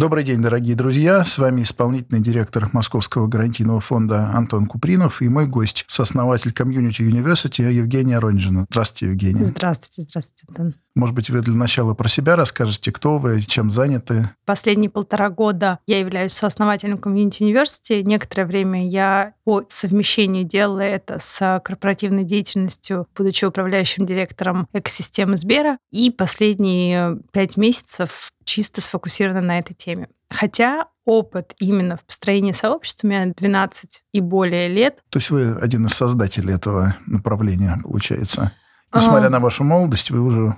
Добрый день, дорогие друзья. С вами исполнительный директор Московского гарантийного фонда Антон Купринов и мой гость, сооснователь комьюнити University Евгения Ронжина. Здравствуйте, Евгения. Здравствуйте, здравствуйте, Антон. Может быть, вы для начала про себя расскажете, кто вы, чем заняты? Последние полтора года я являюсь сооснователем комьюнити университи. Некоторое время я по совмещению делала это с корпоративной деятельностью, будучи управляющим директором экосистемы Сбера. И последние пять месяцев чисто сфокусирована на этой теме. Хотя опыт именно в построении сообщества у меня 12 и более лет. То есть вы один из создателей этого направления, получается? Несмотря а... на вашу молодость, вы уже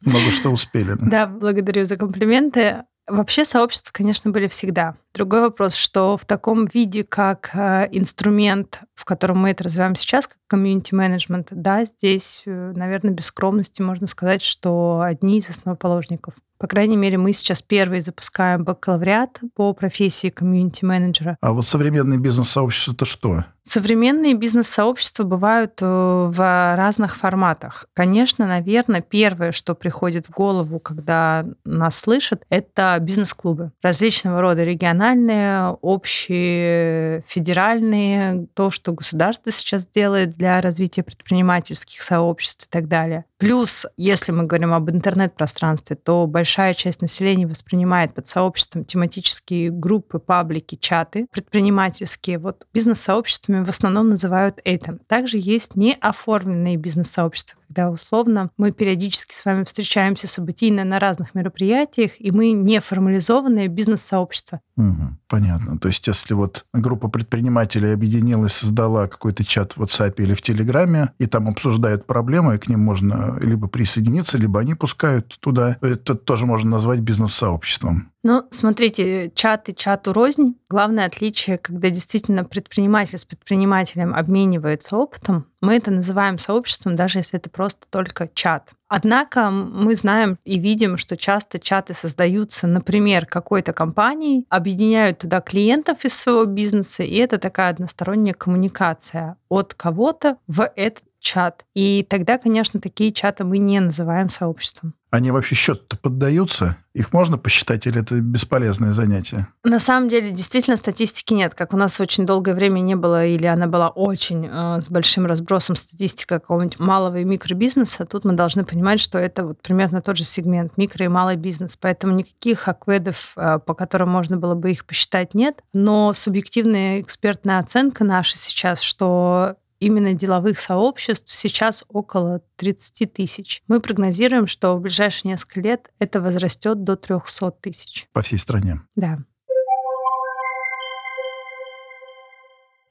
много что успели. Да? да, благодарю за комплименты. Вообще сообщества, конечно, были всегда. Другой вопрос, что в таком виде, как э, инструмент, в котором мы это развиваем сейчас, как комьюнити менеджмент, да, здесь, э, наверное, без скромности можно сказать, что одни из основоположников. По крайней мере, мы сейчас первые запускаем бакалавриат по профессии комьюнити-менеджера. А вот современный бизнес-сообщество – это что? Современные бизнес-сообщества бывают э, в разных форматах. Конечно, наверное, первое, что приходит в голову, когда нас слышат, это бизнес-клубы. Различного рода региональные, общие, федеральные, то, что государство сейчас делает для развития предпринимательских сообществ и так далее. Плюс, если мы говорим об интернет-пространстве, то большая часть населения воспринимает под сообществом тематические группы, паблики, чаты предпринимательские. Вот бизнес-сообществами в основном называют это. Также есть неоформленные бизнес-сообщества, когда условно мы периодически с вами встречаемся событийно на разных мероприятиях, и мы неформализованное бизнес-сообщество. Угу, понятно. То есть если вот группа предпринимателей объединилась, создала какой-то чат в WhatsApp или в Телеграме, и там обсуждают проблемы, и к ним можно либо присоединиться, либо они пускают туда, это тоже можно назвать бизнес-сообществом. Ну, смотрите, чат и чату рознь. Главное отличие, когда действительно предприниматель с предпринимателем обменивается опытом, мы это называем сообществом, даже если это просто только чат. Однако мы знаем и видим, что часто чаты создаются, например, какой-то компанией, объединяют туда клиентов из своего бизнеса, и это такая односторонняя коммуникация от кого-то в этот чат. И тогда, конечно, такие чаты мы не называем сообществом. Они вообще счет-то поддаются? Их можно посчитать или это бесполезное занятие? На самом деле, действительно, статистики нет. Как у нас очень долгое время не было, или она была очень э, с большим разбросом статистика какого-нибудь малого и микробизнеса, тут мы должны понимать, что это вот примерно тот же сегмент, микро и малый бизнес. Поэтому никаких акведов, э, по которым можно было бы их посчитать, нет. Но субъективная экспертная оценка наша сейчас, что именно деловых сообществ сейчас около 30 тысяч. Мы прогнозируем, что в ближайшие несколько лет это возрастет до 300 тысяч. По всей стране? Да.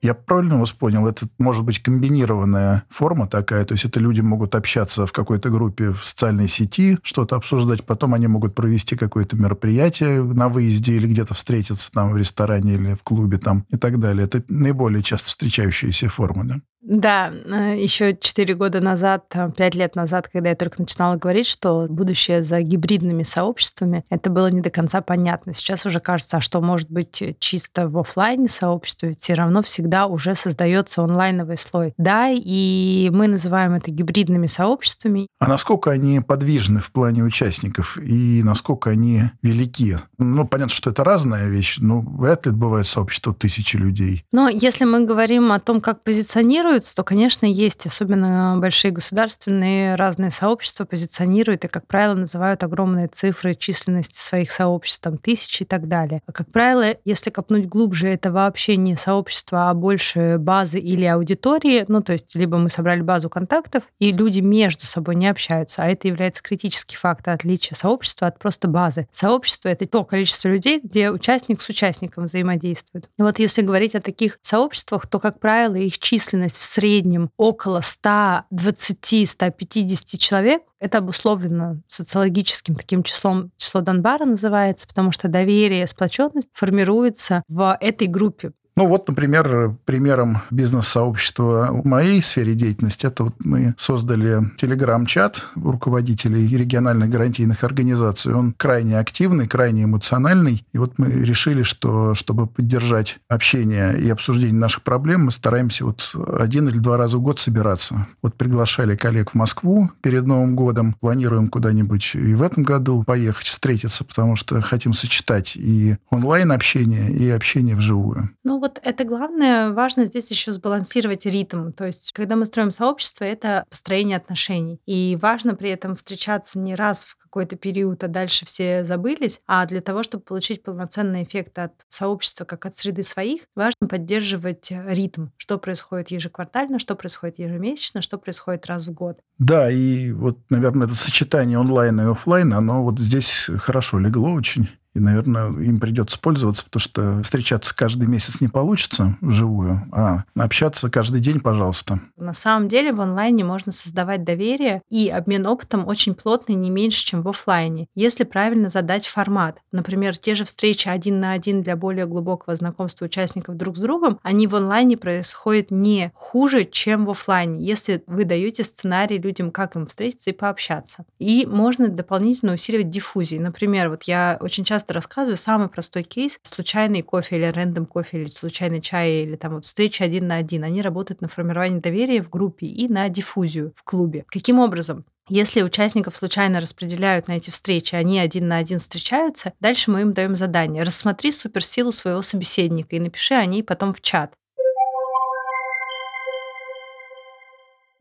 Я правильно вас понял? Это может быть комбинированная форма такая, то есть это люди могут общаться в какой-то группе в социальной сети, что-то обсуждать, потом они могут провести какое-то мероприятие на выезде или где-то встретиться там в ресторане или в клубе там и так далее. Это наиболее часто встречающиеся формы, да? Да, э, еще четыре года назад, пять лет назад, когда я только начинала говорить, что будущее за гибридными сообществами, это было не до конца понятно. Сейчас уже кажется, а что может быть чисто в офлайне сообществе, ведь все равно всегда уже создается онлайновый слой. Да, и мы называем это гибридными сообществами. А насколько они подвижны в плане участников и насколько они велики? Ну, понятно, что это разная вещь, но вряд ли бывает сообщество тысячи людей. Но если мы говорим о том, как позиционировать позиционируются, то, конечно, есть, особенно большие государственные разные сообщества позиционируют и, как правило, называют огромные цифры численности своих сообществ, там, тысячи и так далее. А, как правило, если копнуть глубже, это вообще не сообщество, а больше базы или аудитории, ну, то есть либо мы собрали базу контактов, и люди между собой не общаются, а это является критический фактор отличия сообщества от просто базы. Сообщество — это то количество людей, где участник с участником взаимодействует. И вот если говорить о таких сообществах, то, как правило, их численность в среднем около 120-150 человек. Это обусловлено социологическим таким числом, число Донбара называется, потому что доверие, сплоченность формируется в этой группе. Ну вот, например, примером бизнес-сообщества в моей сфере деятельности, это вот мы создали телеграм-чат руководителей региональных гарантийных организаций. Он крайне активный, крайне эмоциональный. И вот мы решили, что чтобы поддержать общение и обсуждение наших проблем, мы стараемся вот один или два раза в год собираться. Вот приглашали коллег в Москву перед Новым годом. Планируем куда-нибудь и в этом году поехать встретиться, потому что хотим сочетать и онлайн-общение, и общение вживую. Ну вот это главное, важно здесь еще сбалансировать ритм. То есть, когда мы строим сообщество, это построение отношений. И важно при этом встречаться не раз в какой-то период, а дальше все забылись. А для того, чтобы получить полноценный эффект от сообщества, как от среды своих, важно поддерживать ритм. Что происходит ежеквартально, что происходит ежемесячно, что происходит раз в год. Да, и вот, наверное, это сочетание онлайна и офлайна, оно вот здесь хорошо легло очень. И, наверное, им придется пользоваться, потому что встречаться каждый месяц не получится вживую, а общаться каждый день, пожалуйста. На самом деле в онлайне можно создавать доверие, и обмен опытом очень плотный, не меньше, чем в офлайне, если правильно задать формат. Например, те же встречи один на один для более глубокого знакомства участников друг с другом, они в онлайне происходят не хуже, чем в офлайне, если вы даете сценарий людям, как им встретиться и пообщаться. И можно дополнительно усиливать диффузии. Например, вот я очень часто часто рассказываю самый простой кейс. Случайный кофе или рандом кофе, или случайный чай, или там вот встреча один на один. Они работают на формирование доверия в группе и на диффузию в клубе. Каким образом? Если участников случайно распределяют на эти встречи, они один на один встречаются, дальше мы им даем задание. Рассмотри суперсилу своего собеседника и напиши о ней потом в чат.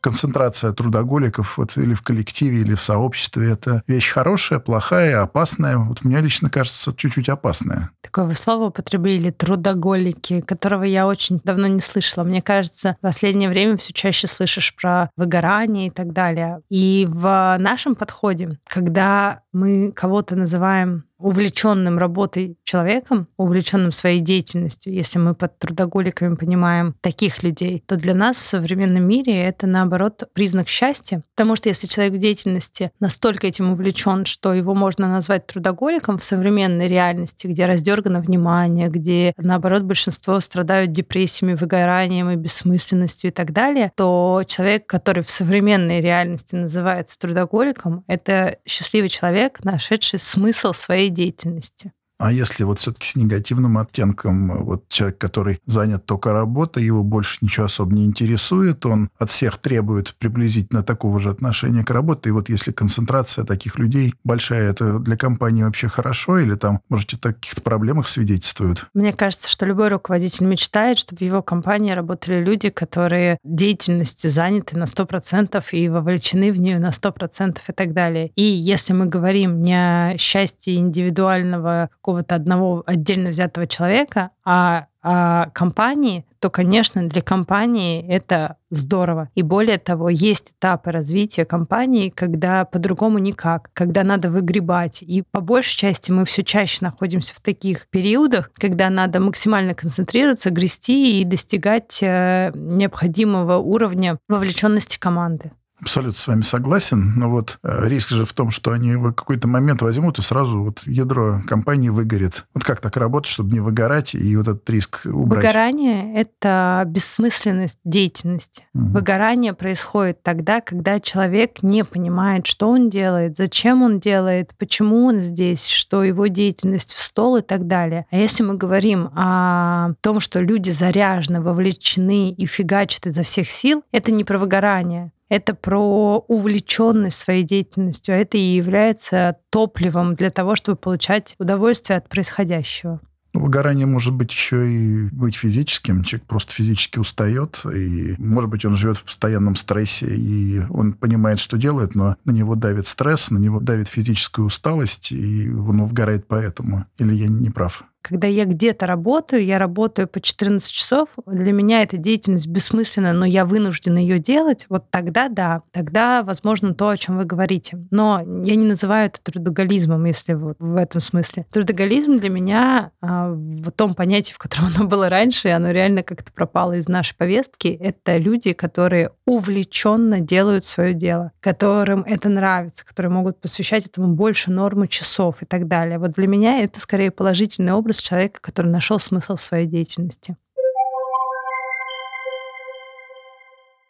Концентрация трудоголиков вот, или в коллективе, или в сообществе – это вещь хорошая, плохая, опасная. Вот мне лично кажется, чуть-чуть опасная. Такое вы слово употребили – трудоголики, которого я очень давно не слышала. Мне кажется, в последнее время все чаще слышишь про выгорание и так далее. И в нашем подходе, когда мы кого-то называем увлеченным работой человеком, увлеченным своей деятельностью, если мы под трудоголиками понимаем таких людей, то для нас в современном мире это, наоборот, признак счастья. Потому что если человек в деятельности настолько этим увлечен, что его можно назвать трудоголиком в современной реальности, где раздергано внимание, где, наоборот, большинство страдают депрессиями, выгоранием и бессмысленностью и так далее, то человек, который в современной реальности называется трудоголиком, это счастливый человек, нашедший смысл своей своей деятельности. А если вот все-таки с негативным оттенком, вот человек, который занят только работой, его больше ничего особо не интересует, он от всех требует приблизительно такого же отношения к работе, и вот если концентрация таких людей большая, это для компании вообще хорошо, или там, может, это о каких-то проблемах свидетельствует? Мне кажется, что любой руководитель мечтает, чтобы в его компании работали люди, которые деятельностью заняты на 100% и вовлечены в нее на 100% и так далее. И если мы говорим не о счастье индивидуального какого-то одного отдельно взятого человека, а о компании, то, конечно, для компании это здорово. И более того, есть этапы развития компании, когда по-другому никак, когда надо выгребать. И по большей части мы все чаще находимся в таких периодах, когда надо максимально концентрироваться, грести и достигать э, необходимого уровня вовлеченности команды. Абсолютно с вами согласен. Но вот э, риск же в том, что они в какой-то момент возьмут и сразу вот ядро компании выгорит. Вот как так работать, чтобы не выгорать и вот этот риск убрать? Выгорание — это бессмысленность деятельности. Угу. Выгорание происходит тогда, когда человек не понимает, что он делает, зачем он делает, почему он здесь, что его деятельность в стол и так далее. А если мы говорим о том, что люди заряжены, вовлечены и фигачат изо всех сил, это не про выгорание это про увлеченность своей деятельностью, а это и является топливом для того, чтобы получать удовольствие от происходящего. Выгорание может быть еще и быть физическим. Человек просто физически устает, и, может быть, он живет в постоянном стрессе, и он понимает, что делает, но на него давит стресс, на него давит физическая усталость, и он выгорает поэтому. Или я не прав? Когда я где-то работаю, я работаю по 14 часов, для меня эта деятельность бессмысленна, но я вынуждена ее делать, вот тогда да, тогда возможно то, о чем вы говорите. Но я не называю это трудоголизмом, если вот в этом смысле. Трудоголизм для меня а, в том понятии, в котором оно было раньше, оно реально как-то пропало из нашей повестки, это люди, которые увлеченно делают свое дело, которым это нравится, которые могут посвящать этому больше нормы часов и так далее. Вот для меня это скорее положительный образ образ человека, который нашел смысл в своей деятельности.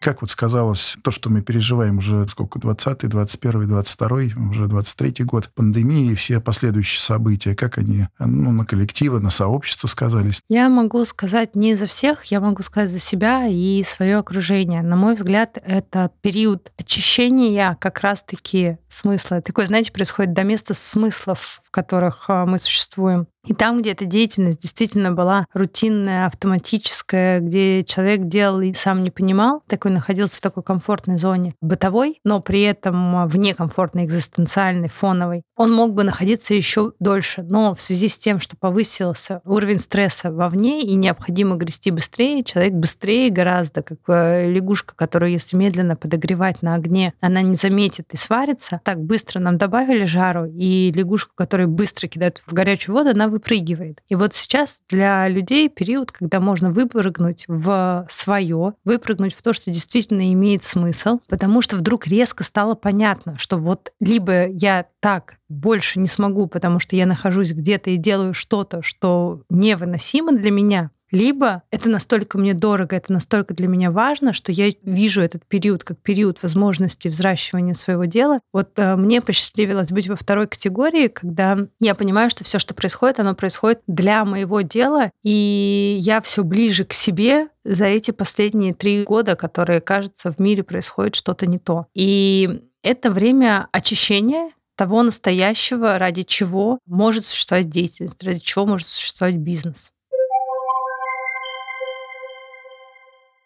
Как вот сказалось, то, что мы переживаем уже сколько, 20 21 22 уже 23 год, пандемии и все последующие события, как они ну, на коллективы, на сообщество сказались? Я могу сказать не за всех, я могу сказать за себя и свое окружение. На мой взгляд, это период очищения как раз-таки смысла. Такое, знаете, происходит до места смыслов, в которых а, мы существуем. И там, где эта деятельность действительно была рутинная, автоматическая, где человек делал и сам не понимал, такой находился в такой комфортной зоне бытовой, но при этом вне комфортной, экзистенциальной, фоновой, он мог бы находиться еще дольше. Но в связи с тем, что повысился уровень стресса вовне и необходимо грести быстрее, человек быстрее гораздо, как э, лягушка, которую если медленно подогревать на огне, она не заметит и сварится. Так быстро нам добавили жару, и лягушку, которую быстро кидают в горячую воду, она выпрыгивает. И вот сейчас для людей период, когда можно выпрыгнуть в свое, выпрыгнуть в то, что действительно имеет смысл, потому что вдруг резко стало понятно, что вот либо я так больше не смогу, потому что я нахожусь где-то и делаю что-то, что невыносимо для меня, либо это настолько мне дорого, это настолько для меня важно, что я вижу этот период как период возможности взращивания своего дела. Вот э, мне посчастливилось быть во второй категории, когда я понимаю, что все, что происходит, оно происходит для моего дела, и я все ближе к себе за эти последние три года, которые, кажется, в мире происходит что-то не то. И это время очищения, того настоящего, ради чего может существовать деятельность, ради чего может существовать бизнес.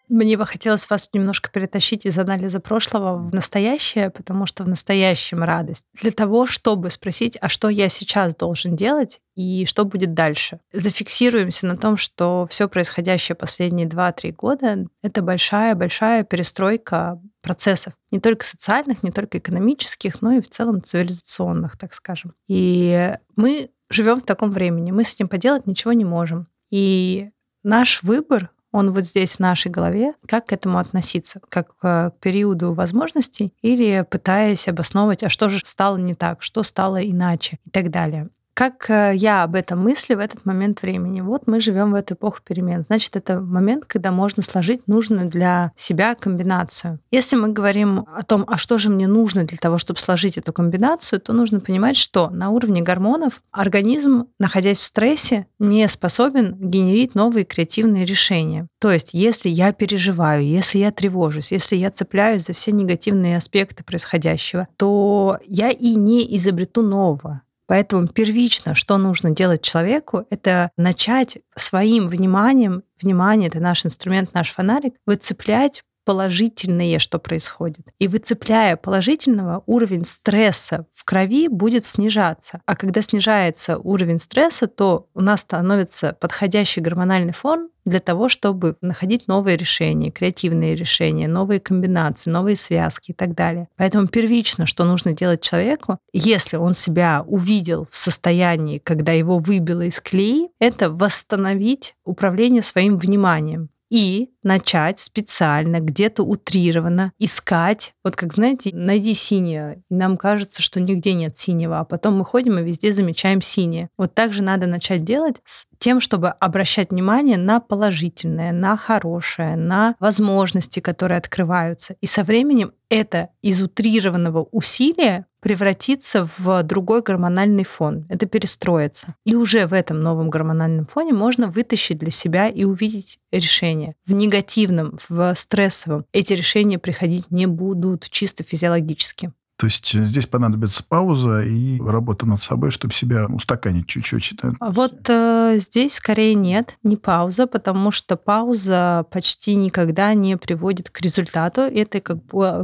Мне бы хотелось вас немножко перетащить из анализа прошлого в настоящее, потому что в настоящем радость. Для того, чтобы спросить, а что я сейчас должен делать и что будет дальше. Зафиксируемся на том, что все происходящее последние 2-3 года — это большая-большая перестройка процессов, не только социальных, не только экономических, но и в целом цивилизационных, так скажем. И мы живем в таком времени, мы с этим поделать ничего не можем. И наш выбор он вот здесь в нашей голове, как к этому относиться, как э, к периоду возможностей или пытаясь обосновывать, а что же стало не так, что стало иначе и так далее. Как э, я об этом мыслю в этот момент времени? Вот мы живем в эту эпоху перемен. Значит, это момент, когда можно сложить нужную для себя комбинацию. Если мы говорим о том, а что же мне нужно для того, чтобы сложить эту комбинацию, то нужно понимать, что на уровне гормонов организм, находясь в стрессе, не способен генерить новые креативные решения. То есть, если я переживаю, если я тревожусь, если я цепляюсь за все негативные аспекты происходящего, то я и не изобрету нового. Поэтому первично, что нужно делать человеку, это начать своим вниманием, внимание — это наш инструмент, наш фонарик, выцеплять положительное, что происходит. И выцепляя положительного, уровень стресса в крови будет снижаться. А когда снижается уровень стресса, то у нас становится подходящий гормональный фон для того, чтобы находить новые решения, креативные решения, новые комбинации, новые связки и так далее. Поэтому первично, что нужно делать человеку, если он себя увидел в состоянии, когда его выбило из клеи, это восстановить управление своим вниманием и начать специально, где-то утрированно искать. Вот как, знаете, найди синее, и нам кажется, что нигде нет синего, а потом мы ходим и везде замечаем синее. Вот так же надо начать делать с тем, чтобы обращать внимание на положительное, на хорошее, на возможности, которые открываются. И со временем это из утрированного усилия превратиться в другой гормональный фон. Это перестроится. И уже в этом новом гормональном фоне можно вытащить для себя и увидеть решение. В негативном, в стрессовом эти решения приходить не будут чисто физиологически. То есть э, здесь понадобится пауза и работа над собой, чтобы себя устаканить чуть-чуть. Да? А вот э, здесь скорее нет, не пауза, потому что пауза почти никогда не приводит к результату. Это, как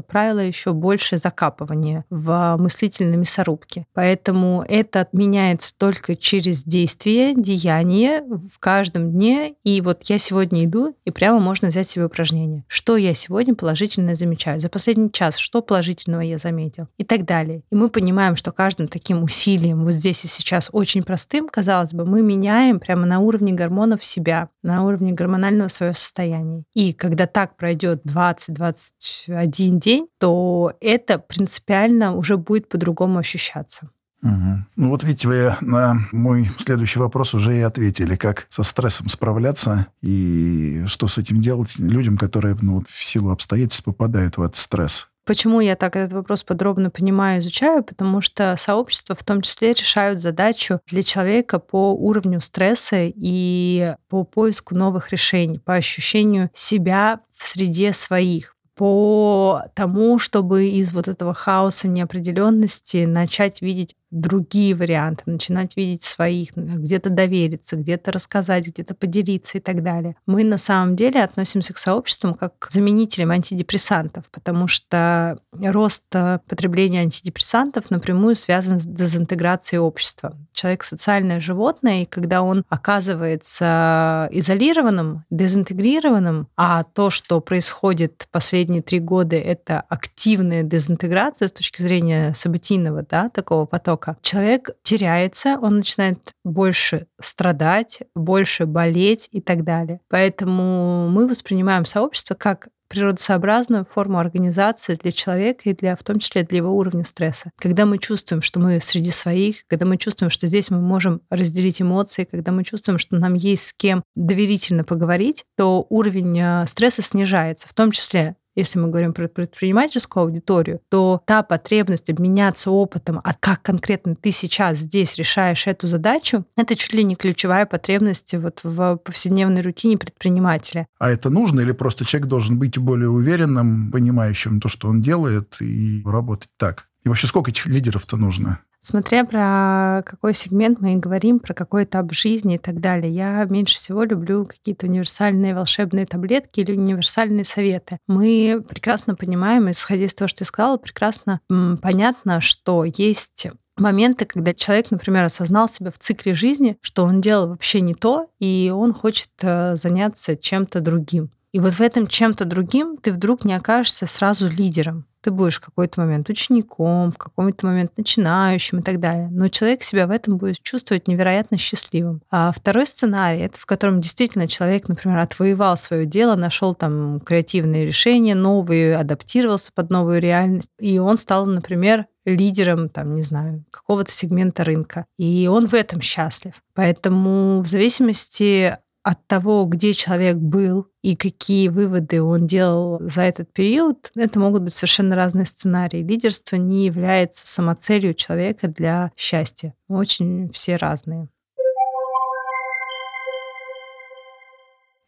правило, еще больше закапывание в мыслительной мясорубке. Поэтому это меняется только через действие, деяние в каждом дне. И вот я сегодня иду, и прямо можно взять себе упражнение. Что я сегодня положительно замечаю? За последний час что положительного я заметил? И так далее. И мы понимаем, что каждым таким усилием, вот здесь и сейчас очень простым, казалось бы, мы меняем прямо на уровне гормонов себя, на уровне гормонального своего состояния. И когда так пройдет 20-21 день, то это принципиально уже будет по-другому ощущаться. Угу. Ну вот видите, вы на мой следующий вопрос уже и ответили, как со стрессом справляться и что с этим делать людям, которые ну, вот в силу обстоятельств попадают в этот стресс. Почему я так этот вопрос подробно понимаю, изучаю? Потому что сообщества в том числе решают задачу для человека по уровню стресса и по поиску новых решений, по ощущению себя в среде своих по тому, чтобы из вот этого хаоса неопределенности начать видеть другие варианты, начинать видеть своих, где-то довериться, где-то рассказать, где-то поделиться и так далее. Мы на самом деле относимся к сообществам как к заменителям антидепрессантов, потому что рост э, потребления антидепрессантов напрямую связан с дезинтеграцией общества. Человек социальное животное, и когда он оказывается изолированным, дезинтегрированным, а то, что происходит последние три года, это активная дезинтеграция с точки зрения событийного да, такого потока, востока. Человек теряется, он начинает больше страдать, больше болеть и так далее. Поэтому мы воспринимаем сообщество как природосообразную форму организации для человека и для, в том числе для его уровня стресса. Когда мы чувствуем, что мы среди своих, когда мы чувствуем, что здесь мы можем разделить эмоции, когда мы чувствуем, что нам есть с кем доверительно поговорить, то уровень э, стресса снижается, в том числе если мы говорим про предпринимательскую аудиторию, то та потребность обменяться опытом, а как конкретно ты сейчас здесь решаешь эту задачу, это чуть ли не ключевая потребность вот в повседневной рутине предпринимателя. А это нужно или просто человек должен быть более уверенным, понимающим то, что он делает, и работать так? И вообще сколько этих лидеров-то нужно? Смотря про какой сегмент мы и говорим, про какой этап жизни и так далее, я меньше всего люблю какие-то универсальные волшебные таблетки или универсальные советы. Мы прекрасно понимаем, исходя из того, что я сказала, прекрасно понятно, что есть моменты, когда человек, например, осознал себя в цикле жизни, что он делал вообще не то, и он хочет э, заняться чем-то другим. И вот в этом чем-то другим ты вдруг не окажешься сразу лидером ты будешь в какой-то момент учеником, в какой-то момент начинающим и так далее. Но человек себя в этом будет чувствовать невероятно счастливым. А второй сценарий, это в котором действительно человек, например, отвоевал свое дело, нашел там креативные решения, новые, адаптировался под новую реальность, и он стал, например, лидером, там, не знаю, какого-то сегмента рынка. И он в этом счастлив. Поэтому в зависимости от того, где человек был и какие выводы он делал за этот период, это могут быть совершенно разные сценарии. Лидерство не является самоцелью человека для счастья. Очень все разные.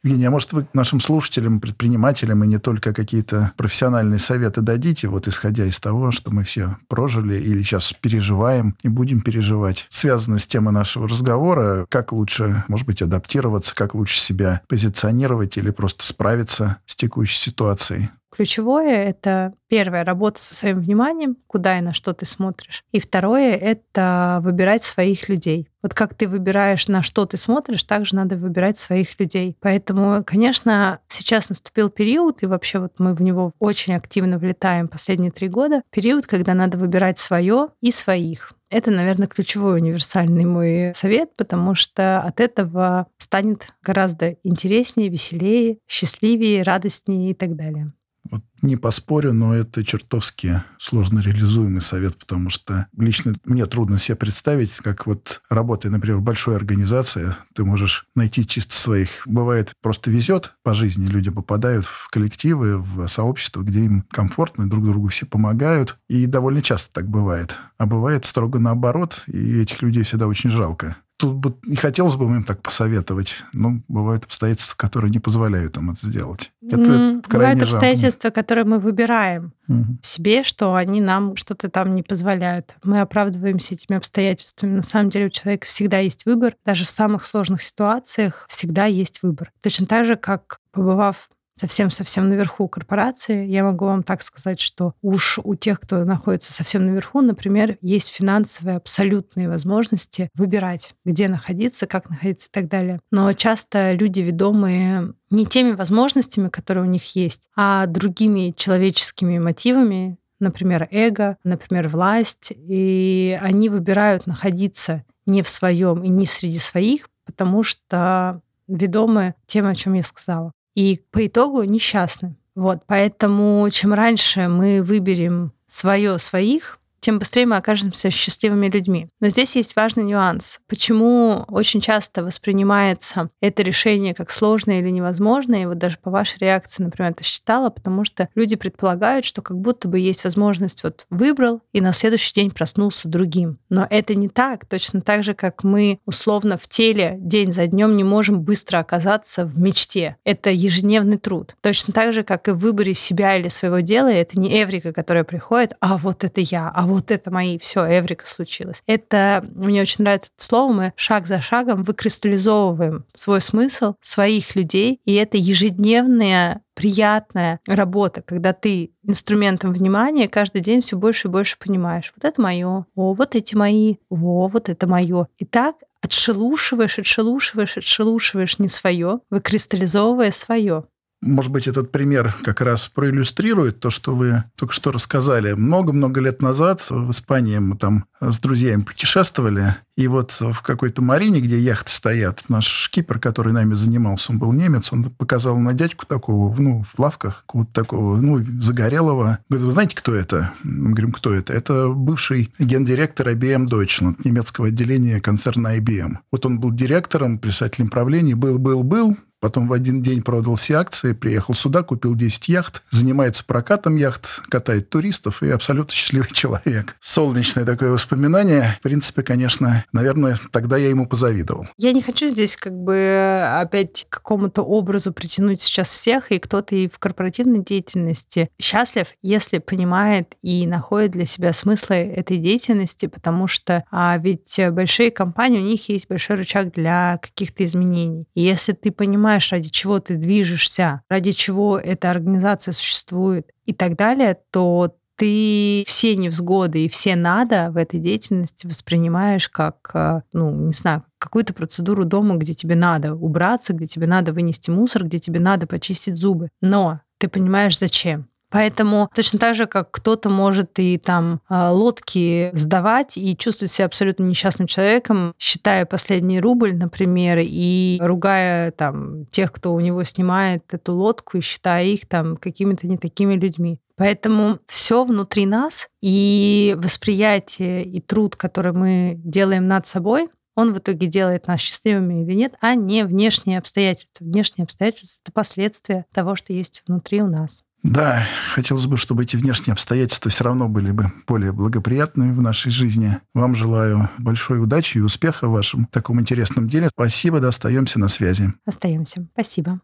Евгений, а может вы нашим слушателям, предпринимателям и не только какие-то профессиональные советы дадите, вот исходя из того, что мы все прожили или сейчас переживаем и будем переживать, связано с темой нашего разговора, как лучше, может быть, адаптироваться, как лучше себя позиционировать или просто справиться с текущей ситуацией? Ключевое — это первое — работа со своим вниманием, куда и на что ты смотришь. И второе — это выбирать своих людей. Вот как ты выбираешь, на что ты смотришь, так же надо выбирать своих людей. Поэтому, конечно, сейчас наступил период, и вообще вот мы в него очень активно влетаем последние три года, период, когда надо выбирать свое и своих. Это, наверное, ключевой универсальный мой совет, потому что от этого станет гораздо интереснее, веселее, счастливее, радостнее и так далее. Вот не поспорю, но это чертовски сложно реализуемый совет, потому что лично мне трудно себе представить, как вот работая, например, в большой организации, ты можешь найти чисто своих. Бывает, просто везет по жизни, люди попадают в коллективы, в сообщества, где им комфортно, друг другу все помогают, и довольно часто так бывает. А бывает строго наоборот, и этих людей всегда очень жалко тут бы не хотелось бы им так посоветовать, но бывают обстоятельства, которые не позволяют им это сделать. Это mm, бывают обстоятельства, жалко. которые мы выбираем mm себе, что они нам что-то там не позволяют. Мы оправдываемся этими обстоятельствами. На самом деле у человека всегда есть выбор. Даже в самых сложных ситуациях всегда есть выбор. Точно так же, как побывав совсем-совсем наверху корпорации, я могу вам так сказать, что уж у тех, кто находится совсем наверху, например, есть финансовые абсолютные возможности выбирать, где находиться, как находиться и так далее. Но часто люди, ведомые не теми возможностями, которые у них есть, а другими человеческими мотивами, например, эго, например, власть, и они выбирают находиться не в своем и не среди своих, потому что ведомы тем, о чем я сказала и по итогу несчастны. Вот, поэтому чем раньше мы выберем свое своих, тем быстрее мы окажемся счастливыми людьми. Но здесь есть важный нюанс. Почему очень часто воспринимается это решение как сложное или невозможное, и вот даже по вашей реакции, например, это считала, потому что люди предполагают, что как будто бы есть возможность вот выбрал и на следующий день проснулся другим. Но это не так. Точно так же, как мы условно в теле день за днем не можем быстро оказаться в мечте. Это ежедневный труд. Точно так же, как и в выборе себя или своего дела, это не эврика, которая приходит, а вот это я, а вот это мои, все, эврика случилось. Это, мне очень нравится это слово, мы шаг за шагом выкристаллизовываем свой смысл, своих людей, и это ежедневная приятная работа, когда ты инструментом внимания каждый день все больше и больше понимаешь, вот это мое, о, вот эти мои, о, вот это мое. И так отшелушиваешь, отшелушиваешь, отшелушиваешь не свое, выкристаллизовывая свое. Может быть, этот пример как раз проиллюстрирует то, что вы только что рассказали. Много-много лет назад в Испании мы там с друзьями путешествовали, и вот в какой-то марине, где яхты стоят, наш шкипер, который нами занимался, он был немец, он показал на дядьку такого, ну, в плавках, какого-то такого, ну, загорелого. Говорит, вы знаете, кто это? Мы говорим, кто это? Это бывший гендиректор IBM Deutschland, немецкого отделения концерна IBM. Вот он был директором, председателем правления, был-был-был, Потом в один день продал все акции, приехал сюда, купил 10 яхт, занимается прокатом яхт, катает туристов и абсолютно счастливый человек. Солнечное такое воспоминание. В принципе, конечно, наверное, тогда я ему позавидовал. Я не хочу здесь как бы опять к какому-то образу притянуть сейчас всех, и кто-то и в корпоративной деятельности счастлив, если понимает и находит для себя смыслы этой деятельности, потому что а ведь большие компании, у них есть большой рычаг для каких-то изменений. И если ты понимаешь, понимаешь, ради чего ты движешься, ради чего эта организация существует и так далее, то ты все невзгоды и все надо в этой деятельности воспринимаешь как, э, ну, не знаю, какую-то процедуру дома, где тебе надо убраться, где тебе надо вынести мусор, где тебе надо почистить зубы. Но ты понимаешь, зачем. Поэтому точно так же, как кто-то может и там а, лодки сдавать и чувствовать себя абсолютно несчастным человеком, считая последний рубль, например, и ругая там тех, кто у него снимает эту лодку, и считая их там какими-то не такими людьми. Поэтому все внутри нас и восприятие и труд, который мы делаем над собой, он в итоге делает нас счастливыми или нет, а не внешние обстоятельства. Внешние обстоятельства — это последствия того, что есть внутри у нас. Да, хотелось бы, чтобы эти внешние обстоятельства все равно были бы более благоприятными в нашей жизни. Вам желаю большой удачи и успеха в вашем таком интересном деле. Спасибо, да, остаемся на связи. Остаемся. Спасибо.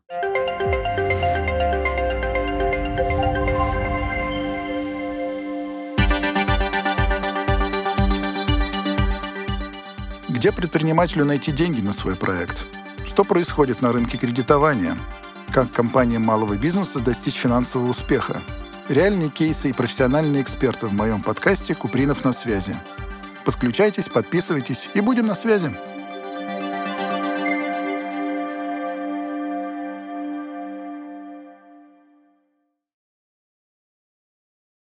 Где предпринимателю найти деньги на свой проект? Что происходит на рынке кредитования? Как компаниям малого бизнеса достичь финансового успеха? Реальные кейсы и профессиональные эксперты в моем подкасте «Купринов на связи». Подключайтесь, подписывайтесь и будем на связи.